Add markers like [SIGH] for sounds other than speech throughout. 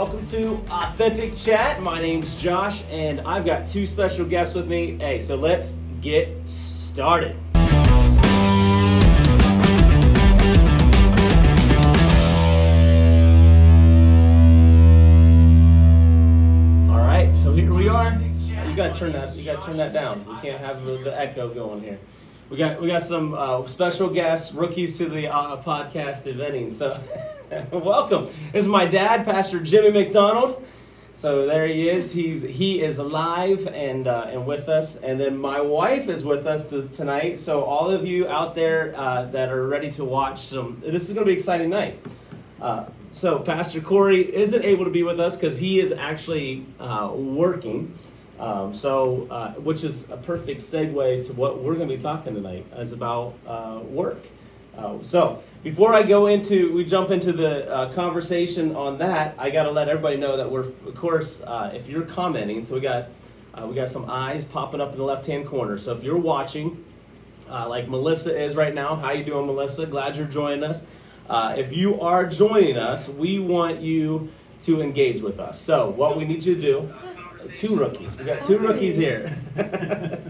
welcome to Authentic Chat. My name's Josh, and I've got two special guests with me. Hey, so let's get started. All right, so here we are. You gotta turn that. You gotta turn that down. We can't have the, the echo going here. We got we got some uh, special guests, rookies to the uh, podcast eventing. So, [LAUGHS] [LAUGHS] welcome. This is my dad, Pastor Jimmy McDonald. So there he is. He's he is alive and uh, and with us. And then my wife is with us t- tonight. So all of you out there uh, that are ready to watch some, this is going to be an exciting night. Uh, so Pastor Corey isn't able to be with us because he is actually uh, working. Um, so, uh, which is a perfect segue to what we're going to be talking tonight, is about uh, work. Uh, so, before I go into, we jump into the uh, conversation on that. I got to let everybody know that we're, of course, uh, if you're commenting, so we got uh, we got some eyes popping up in the left hand corner. So if you're watching, uh, like Melissa is right now, how you doing, Melissa? Glad you're joining us. Uh, if you are joining us, we want you to engage with us. So what we need you to do two rookies. We got two rookies here. [LAUGHS]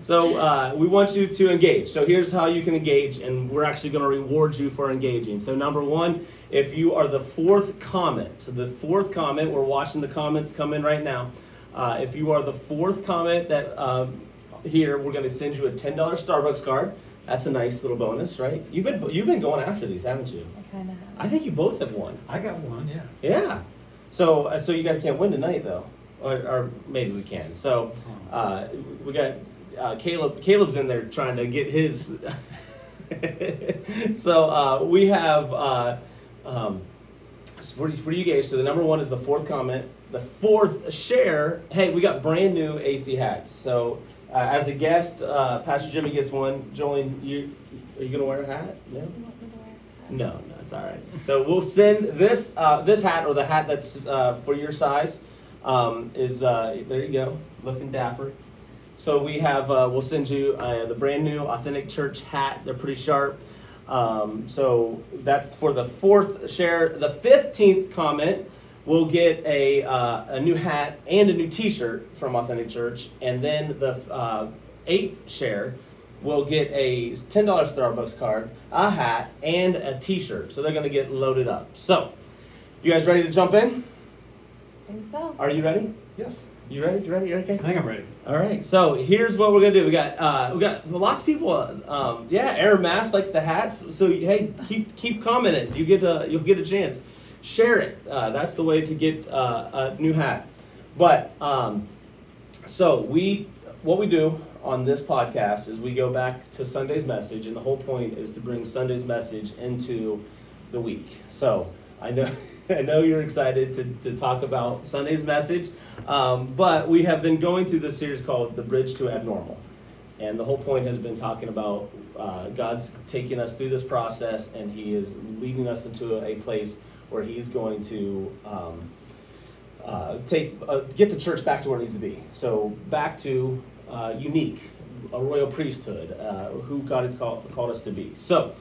so uh, we want you to engage. So here's how you can engage, and we're actually going to reward you for engaging. So number one, if you are the fourth comment, so the fourth comment, we're watching the comments come in right now. Uh, if you are the fourth comment that um, here, we're going to send you a ten dollar Starbucks card. That's a nice little bonus, right? You've been you've been going after these, haven't you? I kind of have. I think you both have won. I got one, yeah. Yeah. So uh, so you guys can't win tonight though, or, or maybe we can. So uh, we got uh, Caleb. Caleb's in there trying to get his. [LAUGHS] so uh, we have uh, um, for for you guys. So the number one is the fourth comment. The fourth share. Hey, we got brand new AC hats. So uh, as a guest, uh, Pastor Jimmy gets one. Jolene, you are you gonna wear a hat? No. You want me to wear a hat? No, no, it's all right. So we'll send this uh, this hat or the hat that's uh, for your size um, is uh, there. You go, looking dapper. So we have uh, we'll send you uh, the brand new authentic church hat. They're pretty sharp. Um, so that's for the fourth share. The fifteenth comment will get a uh, a new hat and a new T-shirt from Authentic Church, and then the uh, eighth share will get a ten dollar Starbucks card, a hat, and a T-shirt. So they're gonna get loaded up. So, you guys ready to jump in? I think so. Are you ready? Yes. You ready? You ready? You okay? I think I'm ready. All right. So here's what we're gonna do. We got uh, we got lots of people. Um, yeah, Aaron Mass likes the hats. So hey, keep keep commenting. You get a you'll get a chance. Share it. Uh, that's the way to get uh, a new hat. But um, so we what we do on this podcast is we go back to Sunday's message, and the whole point is to bring Sunday's message into the week. So I know [LAUGHS] [LAUGHS] I know you're excited to, to talk about Sunday's message, um, but we have been going through this series called The Bridge to Abnormal. And the whole point has been talking about uh, God's taking us through this process, and He is leading us into a place where He's going to um, uh, take uh, get the church back to where it needs to be. So back to uh, unique, a royal priesthood, uh, who God has called, called us to be. So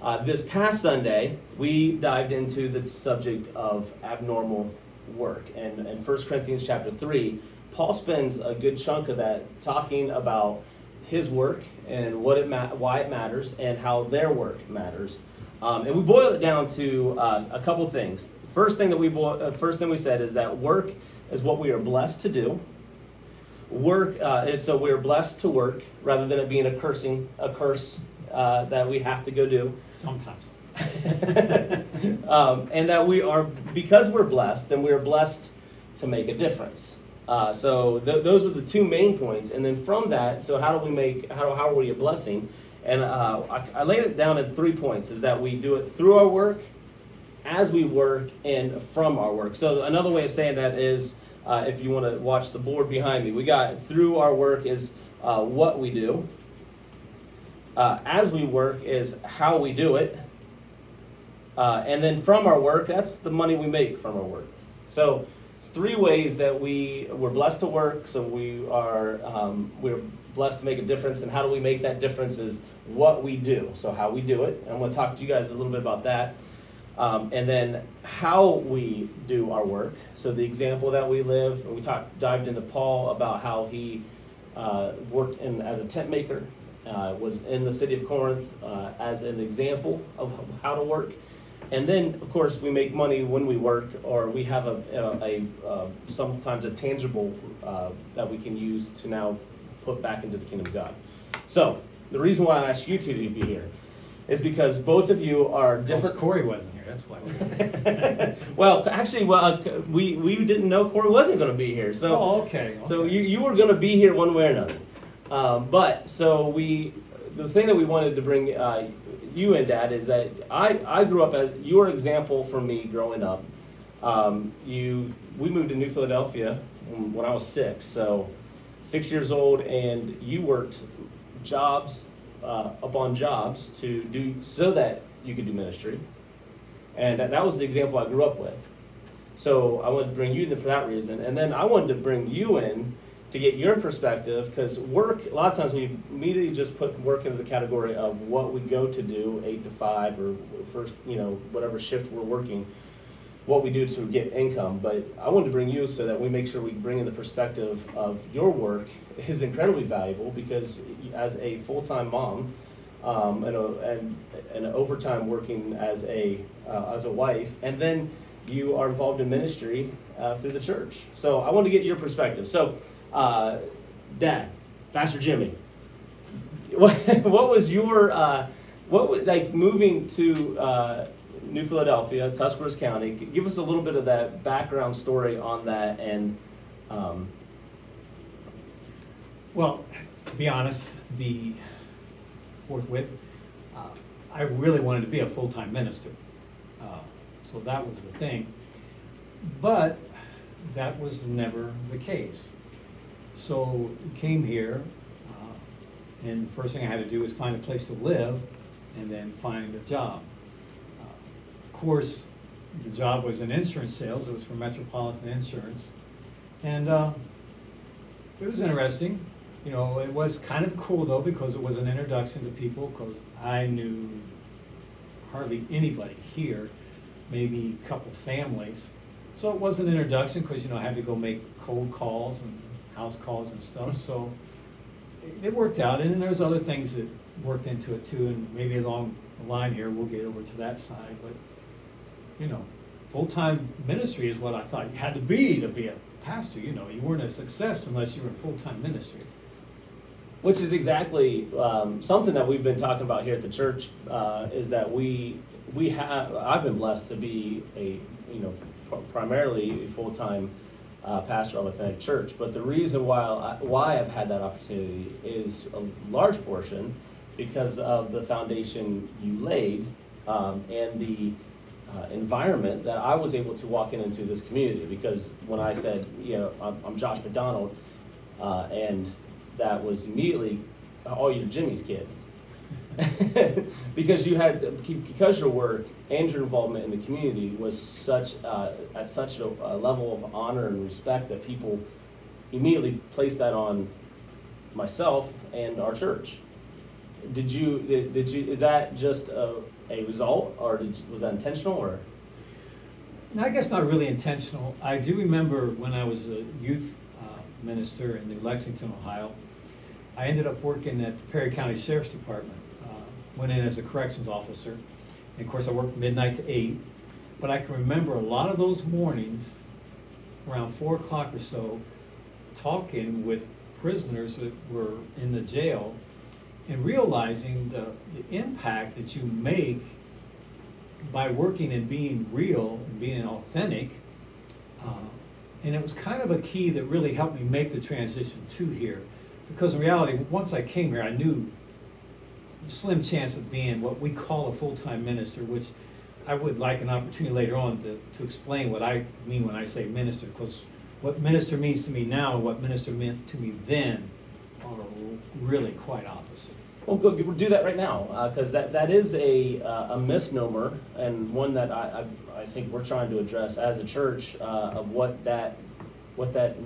uh, this past Sunday, we dived into the subject of abnormal work, and in 1 Corinthians chapter three, Paul spends a good chunk of that talking about his work and what it ma- why it matters and how their work matters. Um, and we boil it down to uh, a couple things. First thing that we uh, first thing we said is that work is what we are blessed to do. Work uh, is so we are blessed to work rather than it being a cursing a curse uh, that we have to go do. Sometimes. [LAUGHS] um, and that we are because we're blessed, then we are blessed to make a difference. Uh, so th- those are the two main points, and then from that, so how do we make how do, how are we a blessing? And uh, I, I laid it down in three points: is that we do it through our work, as we work, and from our work. So another way of saying that is, uh, if you want to watch the board behind me, we got through our work is uh, what we do. Uh, as we work is how we do it. Uh, and then from our work, that's the money we make from our work. So it's three ways that we we're blessed to work. So we are um, we're blessed to make a difference. And how do we make that difference? Is what we do. So how we do it. I'm going to talk to you guys a little bit about that. Um, and then how we do our work. So the example that we live, we talked dived into Paul about how he uh, worked in as a tent maker, uh, was in the city of Corinth uh, as an example of how to work. And then, of course, we make money when we work, or we have a, a, a uh, sometimes a tangible uh, that we can use to now put back into the kingdom of God. So the reason why I asked you two to be here is because both of you are Well, different. Corey wasn't here, that's why. [LAUGHS] well, actually, well, uh, we we didn't know Corey wasn't going to be here, so Oh, okay. so you you were going to be here one way or another. Um, but so we, the thing that we wanted to bring uh, you in, Dad, is that I I grew up as your example for me growing up. Um, you we moved to New Philadelphia when when I was six, so six years old, and you worked jobs uh, upon jobs to do so that you could do ministry, and that, that was the example I grew up with. So I wanted to bring you in for that reason, and then I wanted to bring you in to get your perspective because work. A lot of times we immediately just put work into the category of what we go to do, eight to five, or first, you know, whatever shift we're working, what we do to get income. But I wanted to bring you so that we make sure we bring in the perspective of your work [LAUGHS] is incredibly valuable because as a full time mom. Um, and, a, and and overtime working as a uh, as a wife, and then you are involved in ministry uh, through the church. So I want to get your perspective. So, uh, Dad, Pastor Jimmy, [LAUGHS] what, what was your uh, what was like moving to uh, New Philadelphia, Tuscarawas County? Give us a little bit of that background story on that, and um, Well, to be honest, to be forthwith, uh, I really wanted to be a full-time minister. Uh, So that was the thing. But that was never the case. So we came here, uh, and first thing I had to do was find a place to live and then find a job. Uh, Of course, the job was in insurance sales, it was for Metropolitan Insurance. And uh, it was interesting. You know, it was kind of cool though because it was an introduction to people because I knew hardly anybody here, maybe a couple families. So it was an introduction because you know I had to go make cold calls and house calls and stuff. So it- worked out, and then there's other things that worked into it too. And maybe along the line here we'll get over to that side. But you know, full time ministry is what I thought you had to be to be a pastor. You know, you weren't a success unless you were in full time ministry. which is exactly um, something that we've been talking about here at the church uh, is that we we have I've been blessed to be a you know pr- primarily a full time uh, pastor of Authentic Church, but the reason why I, why I've had that opportunity is a large portion because of the foundation you laid um, and the uh, environment that I was able to walk in into this community. Because when I said, you know, I'm, I'm Josh McDonald, uh, and that was immediately, oh, you're Jimmy's kid. [LAUGHS] because you had because your work and your involvement in the community was such uh, at such a, a level of honor and respect that people immediately placed that on myself and our church. Did you did, did you is that just a, a result or you, was that intentional or And I guess not really intentional. I do remember when I was a youth uh, minister in New Lexington, Ohio, I ended up working at the Perry County Sheriff's Department. Went in as a corrections officer. And of course, I worked midnight to 8. But I can remember a lot of those mornings, around 4 o'clock or so, talking with prisoners that were in the jail and realizing the, the impact that you make by working and being real and being authentic. Uh, and it was kind of a key that really helped me make the transition to here. Because in reality, once I came here, I knew slim chance of being what we call a full-time minister, which I would like an opportunity later on to, to explain what I mean when I say minister, because what minister means to me now and what minister meant to me then are really quite opposite. Well, go, go do that right now, because that, that is a, uh, a misnomer and one that I, I, I think we're trying to address as a church uh, of what that what that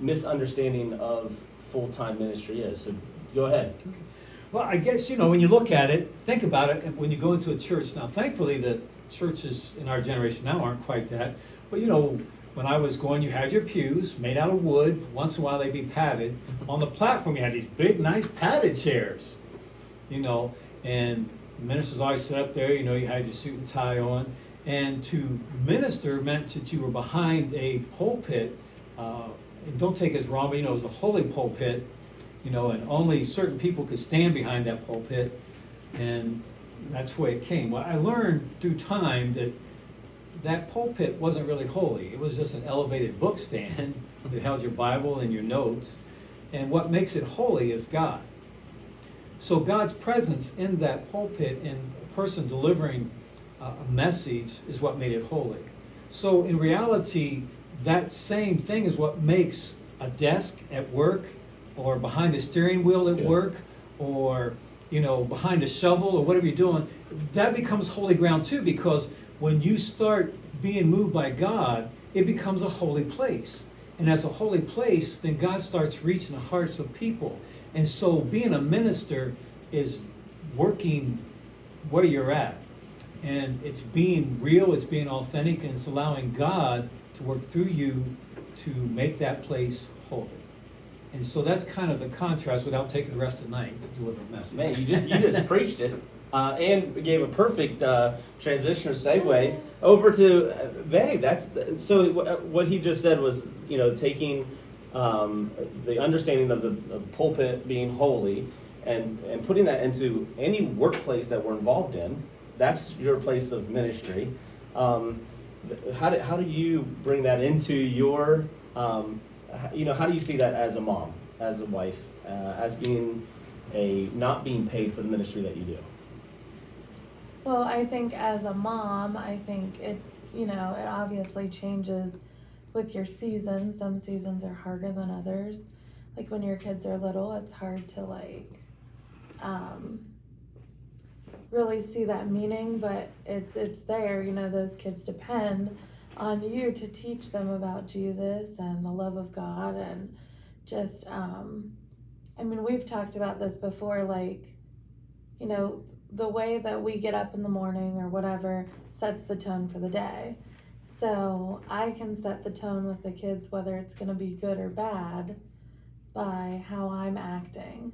misunderstanding of full time ministry is. So go ahead. Well, I guess, you know, when you look at it, think about it, when you go into a church, now thankfully the churches in our generation now aren't quite that. But you know, when I was going, you had your pews made out of wood. Once in a while, they'd be padded. On the platform, you had these big, nice padded chairs. You know, and the ministers always sit up there. You know, you had your suit and tie on. And to minister meant that you were behind a pulpit. Uh, and don't take us wrong, but you know, it was a holy pulpit. You know, and only certain people could stand behind that pulpit. And that's the way it came. Well, I learned through time that that pulpit wasn't really holy. It was just an elevated book stand [LAUGHS] that held your Bible and your notes. And what makes it holy is God. So God's presence in that pulpit and a person delivering a message is what made it holy. So in reality, that same thing is what makes a desk at work or behind the steering wheel at work or you know behind a shovel or whatever you're doing that becomes holy ground too because when you start being moved by God, it becomes a holy place. And as a holy place, then God starts reaching the hearts of people. And so being a minister is working where you're at. And it's being real, it's being authentic, and it's allowing God to work through you to make that place holy. And so that's kind of the contrast without taking the rest of the night to deliver a message. Man, you just, you just [LAUGHS] preached it. Uh, and gave a perfect uh, transition or segue over to uh. That's the, so. W- uh, what he just said was, you know, taking um, the understanding of the, of the pulpit being holy and and putting that into any workplace that we're involved in. That's your place of ministry. Um, how do how do you bring that into your um, you know how do you see that as a mom, as a wife, uh, as being a not being paid for the ministry that you do? Well, I think as a mom, I think it, you know, it obviously changes with your seasons. Some seasons are harder than others. Like when your kids are little, it's hard to like um, really see that meaning, but it's it's there. You know, those kids depend on you to teach them about Jesus and the love of God and just um, I mean, we've talked about this before like you know, the way that we get up in the morning or whatever sets the tone for the day. So I can set the tone with the kids, whether it's going to be good or bad, by how I'm acting.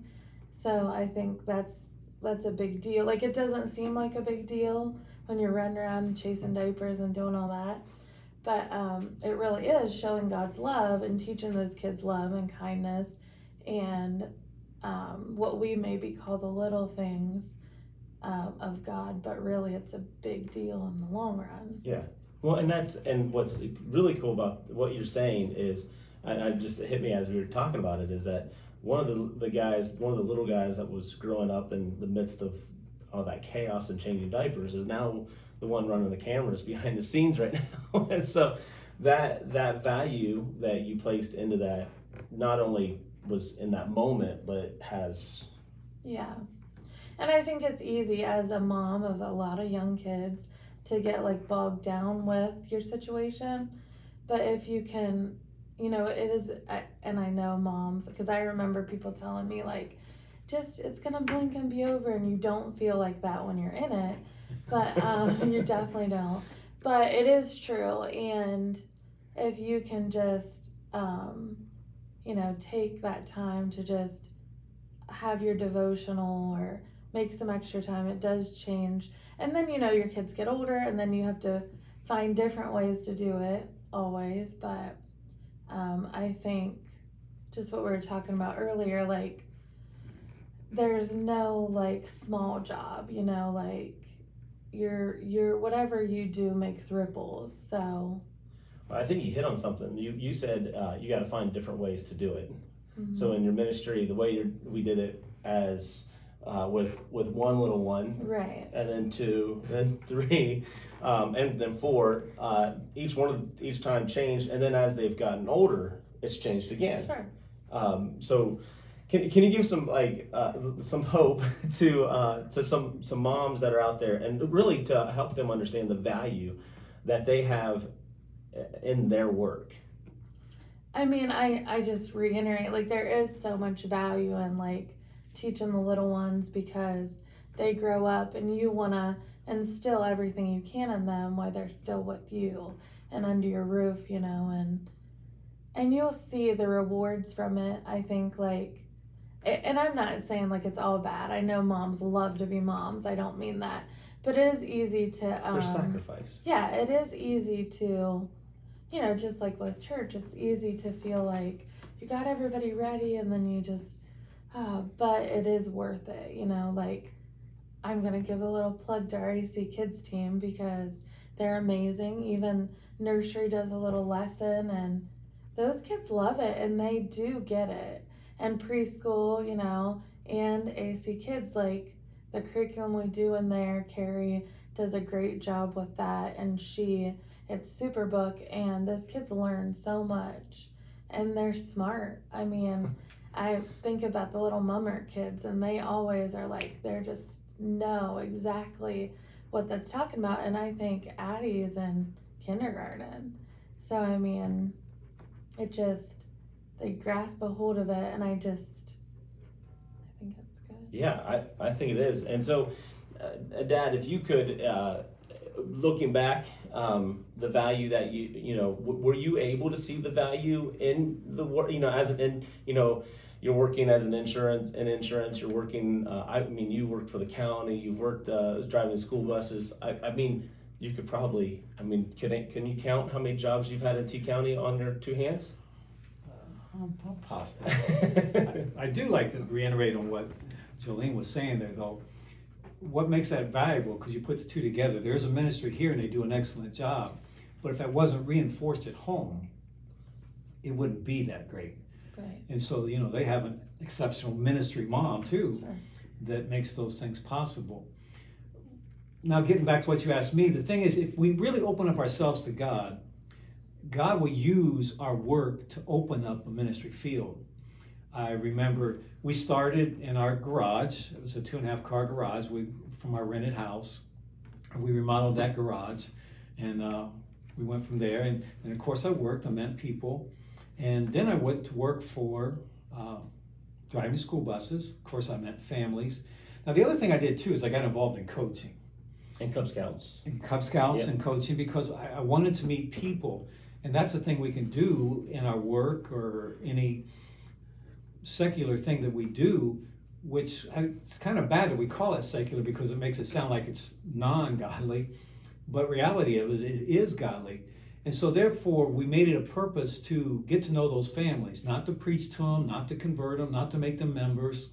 So I think that's that's a big deal. Like it doesn't seem like a big deal when you're running around chasing diapers and doing all that, but um, it really is showing God's love and teaching those kids love and kindness, and um, what we maybe call the little things uh, of God, but really it's a big deal in the long run. Yeah. Well, and that's and what's really cool about what you're saying is, and I just hit me as we were talking about it, is that one of the the guys, one of the little guys that was growing up in the midst of all that chaos and changing diapers is now the one running the cameras behind the scenes right [LAUGHS] now. and so that that value that you placed into that not only was in that moment, but has yeah and I think it's easy as a mom of a lot of young kids to get like bogged down with your situation. But if you can, you know, it is, and I know moms, because I remember people telling me, like, just it's gonna blink and be over, and you don't feel like that when you're in it. But um, [LAUGHS] you definitely don't. But it is true. And if you can just, um, you know, take that time to just have your devotional or make some extra time. It does change. And then, you know, your kids get older and then you have to find different ways to do it always. But um, I think just what we were talking about earlier, like, there's no like small job, you know, like your your whatever you do makes ripples. So I think you hit on something. You you said uh, you got to find different ways to do it. Mm-hmm. So in your ministry, the way we did it as uh, with with one little one, right, and then two, [LAUGHS] then three, um, and then four. Uh, each one of each time changed, and then as they've gotten older, it's changed again. Sure. Um, so, can, can you give some like uh, some hope [LAUGHS] to uh, to some some moms that are out there, and really to help them understand the value that they have uh, in their work? I mean, I I just reiterate like there is so much value in like teaching the little ones because they grow up and you want to instill everything you can in them while they're still with you and under your roof, you know, and and you'll see the rewards from it. I think like and I'm not saying like it's all bad. I know moms love to be moms. I don't mean that. But it is easy to um, There's sacrifice. Yeah, it is easy to you know, just like with church, it's easy to feel like you got everybody ready and then you just uh, but it is worth it, you know, like I'm gonna give a little plug to REC Kids team because they're amazing. Even nursery does a little lesson and those kids love it and they do get it. And preschool, you know, and AC Kids, like the curriculum we do in there, Carrie does a great job with that and she it's Superbook and those kids learn so much and they're smart. I mean, [LAUGHS] I think about the little mummer kids and they always are like they're just know exactly what that's talking about and I think Addie is in kindergarten. So I mean it just they grasp a hold of it and I just I think it's good. Yeah, I, I think it is. And so, uh, Dad, if you could, uh, looking back, um, the value that you, you know, w- were you able to see the value in the work, you know, as an, in, you know, you're working as an insurance, in insurance, you're working, uh, I mean, you worked for the county, you've worked, uh, driving school buses. I, I mean, you could probably, I mean, can, it, can you count how many jobs you've had in Tusc County on your two hands? Um, Possible. I, [LAUGHS] I do like to reiterate on what Jolene was saying there, though. What makes that valuable? Because you put the two together. There's a ministry here, and they do an excellent job. But if that wasn't reinforced at home, it wouldn't be that great. Right. And so, you know, they have an exceptional ministry mom too Sure. that makes those things possible. Now, getting back to what you asked me, the thing is, if we really open up ourselves to God, God will use our work to open up a ministry field. I remember we started in our garage. It was a two and a half car garage we, from our rented house. We remodeled that garage and uh, we went from there. And, and of course, I worked, I met people. And then I went to work for uh, driving school buses. Of course, I met families. Now, the other thing I did too is I got involved in coaching And Cub Scouts. in Cub Scouts Yeah. and coaching because I, I wanted to meet people. And that's the thing we can do in our work or any secular thing that we do, which uh, it's kind of bad that we call it secular because it makes it sound like it's non godly. But reality of it, it is godly. And so, therefore, we made it a purpose to get to know those families, not to preach to them, not to convert them, not to make them members,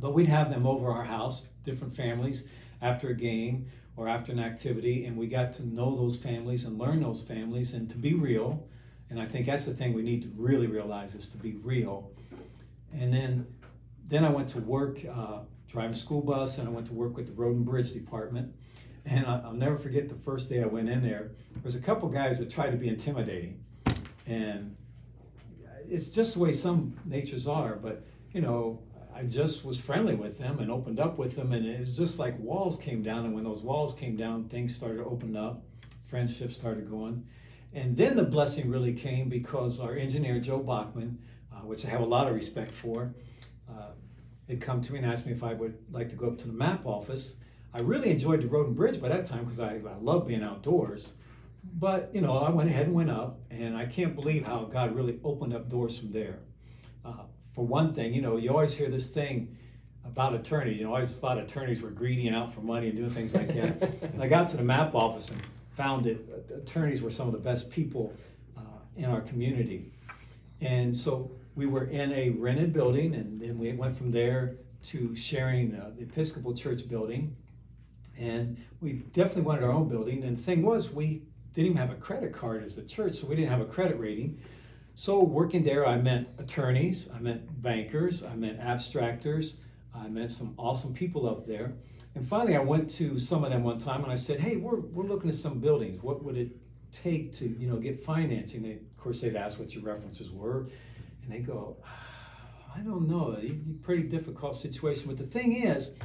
but we'd have them over our house, different families, after a game or after an activity, and we got to know those families and learn those families and to be real. And I think that's the thing we need to really realize is to be real. And then, then I went to work uh, driving school bus, and I went to work with the Road and Bridge Department. And I, I'll never forget the first day I went in there. There was a couple guys that tried to be intimidating, and it's just the way some natures are. But you know, I just was friendly with them and opened up with them, and it was just like walls came down. And when those walls came down, things started to open up, friendships started going, and then the blessing really came because our engineer Joe Bachman, uh, which I have a lot of respect for, uh, had come to me and asked me if I would like to go up to the map office. I really enjoyed the road and bridge by that time because I, I love being outdoors. But you know, I went ahead and went up, and I can't believe how God really opened up doors from there. Uh, for one thing, you know, you always hear this thing about attorneys. You know, I always thought attorneys were greedy and out for money and doing things like that. [LAUGHS] and I got to the map office and found that attorneys were some of the best people uh, in our community. And so we were in a rented building, and then we went from there to sharing uh, the Episcopal Church building. And we definitely wanted our own building. And the thing was, we didn't even have a credit card as a church, so we didn't have a credit rating. So working there, I met attorneys, I met bankers, I met abstractors, I met some awesome people up there. And finally, I went to some of them one time and I said, "Hey, we're, we're looking at some buildings. What would it take to you know get financing?" They, of course, they'd ask what your references were, and they go, ah, "I don't know. Pretty difficult situation." But the thing is,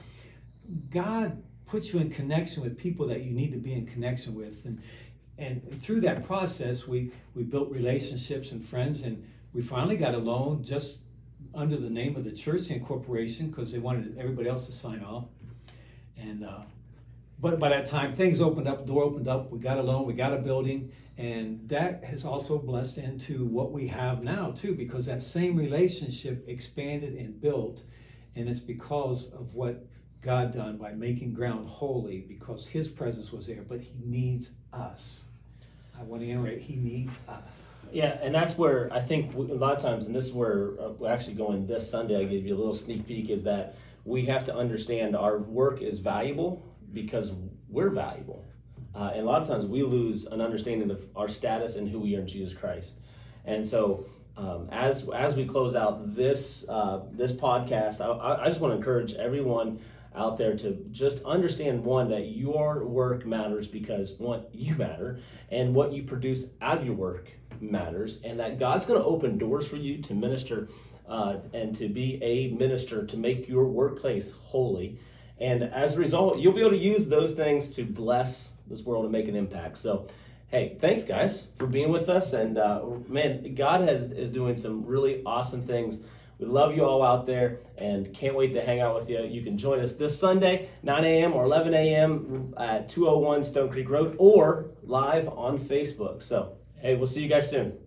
God puts you in connection with people that you need to be in connection with, and and through that process, we we built relationships and friends, and we finally got a loan just under the name of the church and corporation because they wanted everybody else to sign off. And uh, but by that time, things opened up, door opened up, we got a loan, we got a building, and that has also blessed into what we have now too, because that same relationship expanded and built, and it's because of what God done by making ground holy, because His presence was there, but He needs us. I want to iterate, He needs us. Yeah, and that's where I think a lot of times, and this is where uh, we're actually going this Sunday. I gave you a little sneak peek. Is that we have to understand our work is valuable because we're valuable, uh, and a lot of times we lose an understanding of our status and who we are in Jesus Christ. And so, um, as as we close out this uh, this podcast, I, I just want to encourage everyone out there to just understand one that your work matters because one you matter and what you produce out of your work matters and that god's going to open doors for you to minister uh, and to be a minister to make your workplace holy. And as a result you'll be able to use those things to bless this world and make an impact. So hey thanks guys for being with us. And uh, man god has is doing some really awesome things we love you all out there and can't wait to hang out with you. You can join us this Sunday, 9 a.m. or 11 a.m. at 201 Stone Creek Road or live on Facebook. So, hey, we'll see you guys soon.